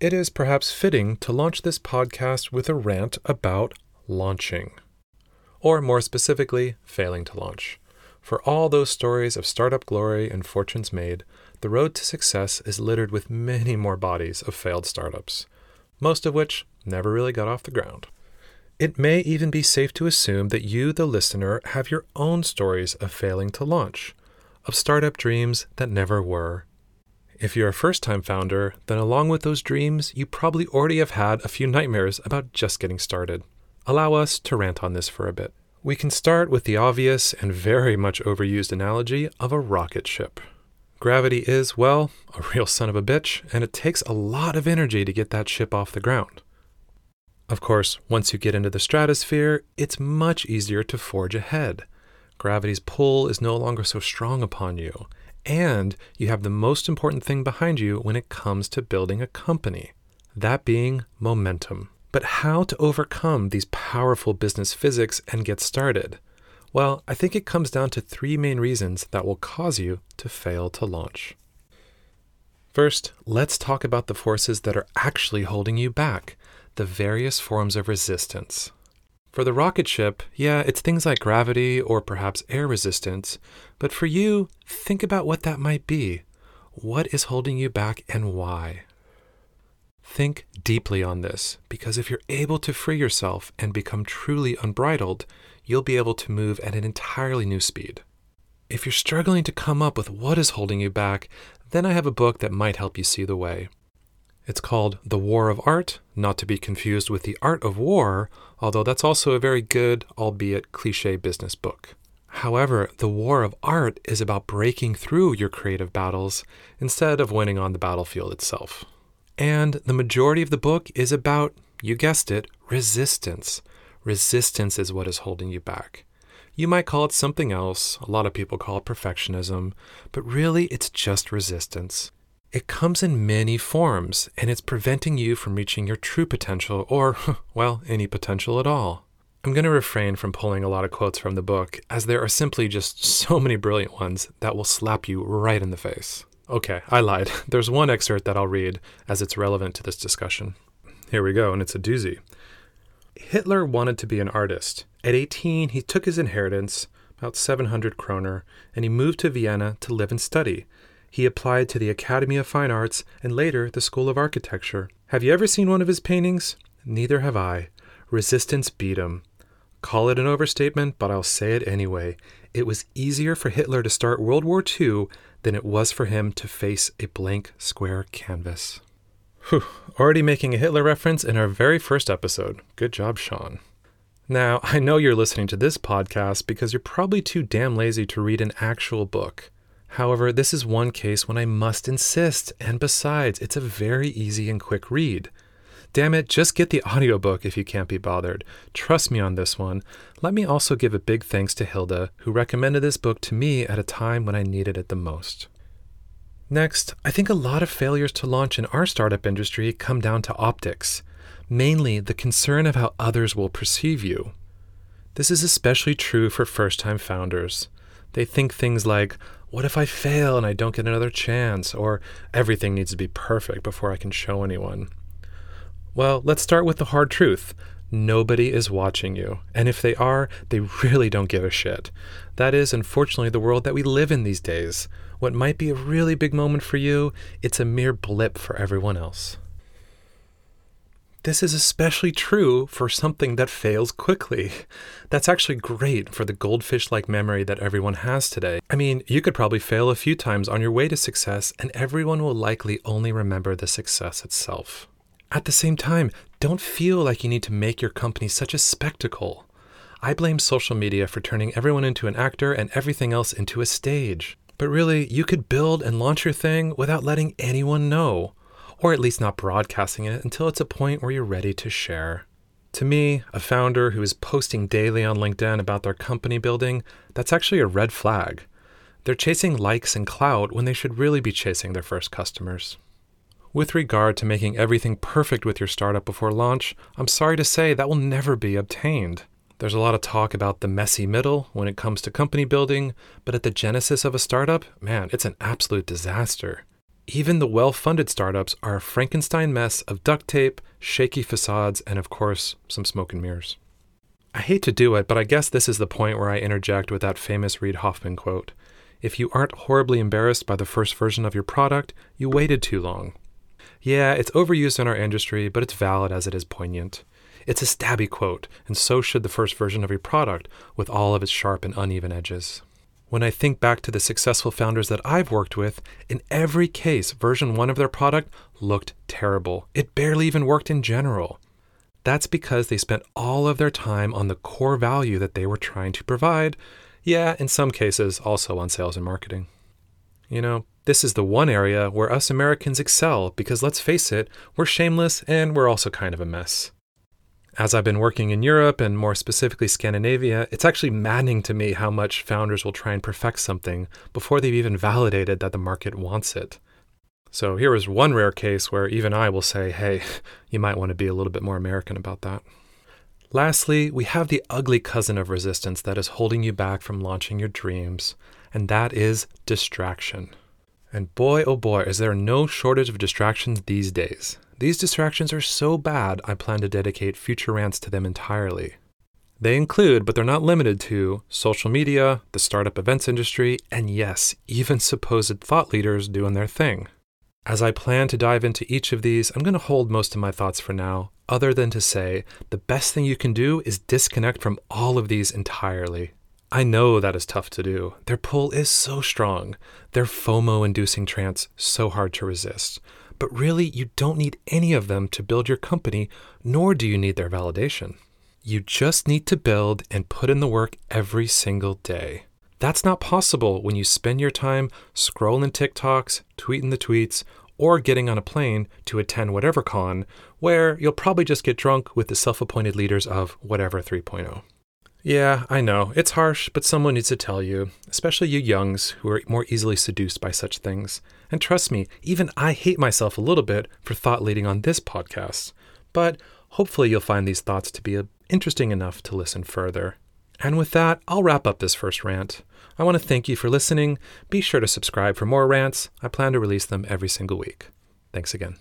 it is perhaps fitting to launch this podcast with a rant about launching, or more specifically, failing to launch. For all those stories of startup glory and fortunes made, the road to success is littered with many more bodies of failed startups, most of which never really got off the ground. It may even be safe to assume that you, the listener, have your own stories of failing to launch, of startup dreams that never were. If you're a first time founder, then along with those dreams, you probably already have had a few nightmares about just getting started. Allow us to rant on this for a bit. We can start with the obvious and very much overused analogy of a rocket ship. Gravity is, well, a real son of a bitch, and it takes a lot of energy to get that ship off the ground. Of course, once you get into the stratosphere, it's much easier to forge ahead. Gravity's pull is no longer so strong upon you, and you have the most important thing behind you when it comes to building a company that being momentum. But how to overcome these powerful business physics and get started? Well, I think it comes down to three main reasons that will cause you to fail to launch. First, let's talk about the forces that are actually holding you back the various forms of resistance. For the rocket ship, yeah, it's things like gravity or perhaps air resistance, but for you, think about what that might be. What is holding you back and why? Think deeply on this, because if you're able to free yourself and become truly unbridled, you'll be able to move at an entirely new speed. If you're struggling to come up with what is holding you back, then I have a book that might help you see the way. It's called The War of Art, not to be confused with The Art of War, although that's also a very good, albeit cliche business book. However, The War of Art is about breaking through your creative battles instead of winning on the battlefield itself. And the majority of the book is about, you guessed it, resistance. Resistance is what is holding you back. You might call it something else, a lot of people call it perfectionism, but really it's just resistance. It comes in many forms, and it's preventing you from reaching your true potential, or, well, any potential at all. I'm going to refrain from pulling a lot of quotes from the book, as there are simply just so many brilliant ones that will slap you right in the face. Okay, I lied. There's one excerpt that I'll read, as it's relevant to this discussion. Here we go, and it's a doozy. Hitler wanted to be an artist. At 18, he took his inheritance, about 700 kroner, and he moved to Vienna to live and study. He applied to the Academy of Fine Arts and later the School of Architecture. Have you ever seen one of his paintings? Neither have I. Resistance beat him. Call it an overstatement, but I'll say it anyway. It was easier for Hitler to start World War II than it was for him to face a blank square canvas. Whew, already making a Hitler reference in our very first episode. Good job, Sean. Now, I know you're listening to this podcast because you're probably too damn lazy to read an actual book. However, this is one case when I must insist, and besides, it's a very easy and quick read. Damn it, just get the audiobook if you can't be bothered. Trust me on this one. Let me also give a big thanks to Hilda, who recommended this book to me at a time when I needed it the most. Next, I think a lot of failures to launch in our startup industry come down to optics, mainly the concern of how others will perceive you. This is especially true for first time founders. They think things like, what if I fail and I don't get another chance? Or everything needs to be perfect before I can show anyone. Well, let's start with the hard truth. Nobody is watching you. And if they are, they really don't give a shit. That is, unfortunately, the world that we live in these days. What might be a really big moment for you, it's a mere blip for everyone else. This is especially true for something that fails quickly. That's actually great for the goldfish like memory that everyone has today. I mean, you could probably fail a few times on your way to success, and everyone will likely only remember the success itself. At the same time, don't feel like you need to make your company such a spectacle. I blame social media for turning everyone into an actor and everything else into a stage. But really, you could build and launch your thing without letting anyone know or at least not broadcasting it until it's a point where you're ready to share. To me, a founder who is posting daily on LinkedIn about their company building, that's actually a red flag. They're chasing likes and clout when they should really be chasing their first customers. With regard to making everything perfect with your startup before launch, I'm sorry to say that will never be obtained. There's a lot of talk about the messy middle when it comes to company building, but at the genesis of a startup, man, it's an absolute disaster. Even the well funded startups are a Frankenstein mess of duct tape, shaky facades, and of course, some smoke and mirrors. I hate to do it, but I guess this is the point where I interject with that famous Reid Hoffman quote If you aren't horribly embarrassed by the first version of your product, you waited too long. Yeah, it's overused in our industry, but it's valid as it is poignant. It's a stabby quote, and so should the first version of your product, with all of its sharp and uneven edges. When I think back to the successful founders that I've worked with, in every case, version 1 of their product looked terrible. It barely even worked in general. That's because they spent all of their time on the core value that they were trying to provide. Yeah, in some cases, also on sales and marketing. You know, this is the one area where us Americans excel because let's face it, we're shameless and we're also kind of a mess. As I've been working in Europe and more specifically Scandinavia, it's actually maddening to me how much founders will try and perfect something before they've even validated that the market wants it. So here is one rare case where even I will say, hey, you might want to be a little bit more American about that. Lastly, we have the ugly cousin of resistance that is holding you back from launching your dreams, and that is distraction. And boy, oh boy, is there no shortage of distractions these days. These distractions are so bad, I plan to dedicate future rants to them entirely. They include, but they're not limited to, social media, the startup events industry, and yes, even supposed thought leaders doing their thing. As I plan to dive into each of these, I'm going to hold most of my thoughts for now, other than to say the best thing you can do is disconnect from all of these entirely. I know that is tough to do. Their pull is so strong, their FOMO inducing trance so hard to resist. But really, you don't need any of them to build your company, nor do you need their validation. You just need to build and put in the work every single day. That's not possible when you spend your time scrolling TikToks, tweeting the tweets, or getting on a plane to attend whatever con, where you'll probably just get drunk with the self appointed leaders of whatever 3.0. Yeah, I know, it's harsh, but someone needs to tell you, especially you youngs who are more easily seduced by such things. And trust me, even I hate myself a little bit for thought leading on this podcast. But hopefully you'll find these thoughts to be uh, interesting enough to listen further. And with that, I'll wrap up this first rant. I want to thank you for listening. Be sure to subscribe for more rants. I plan to release them every single week. Thanks again.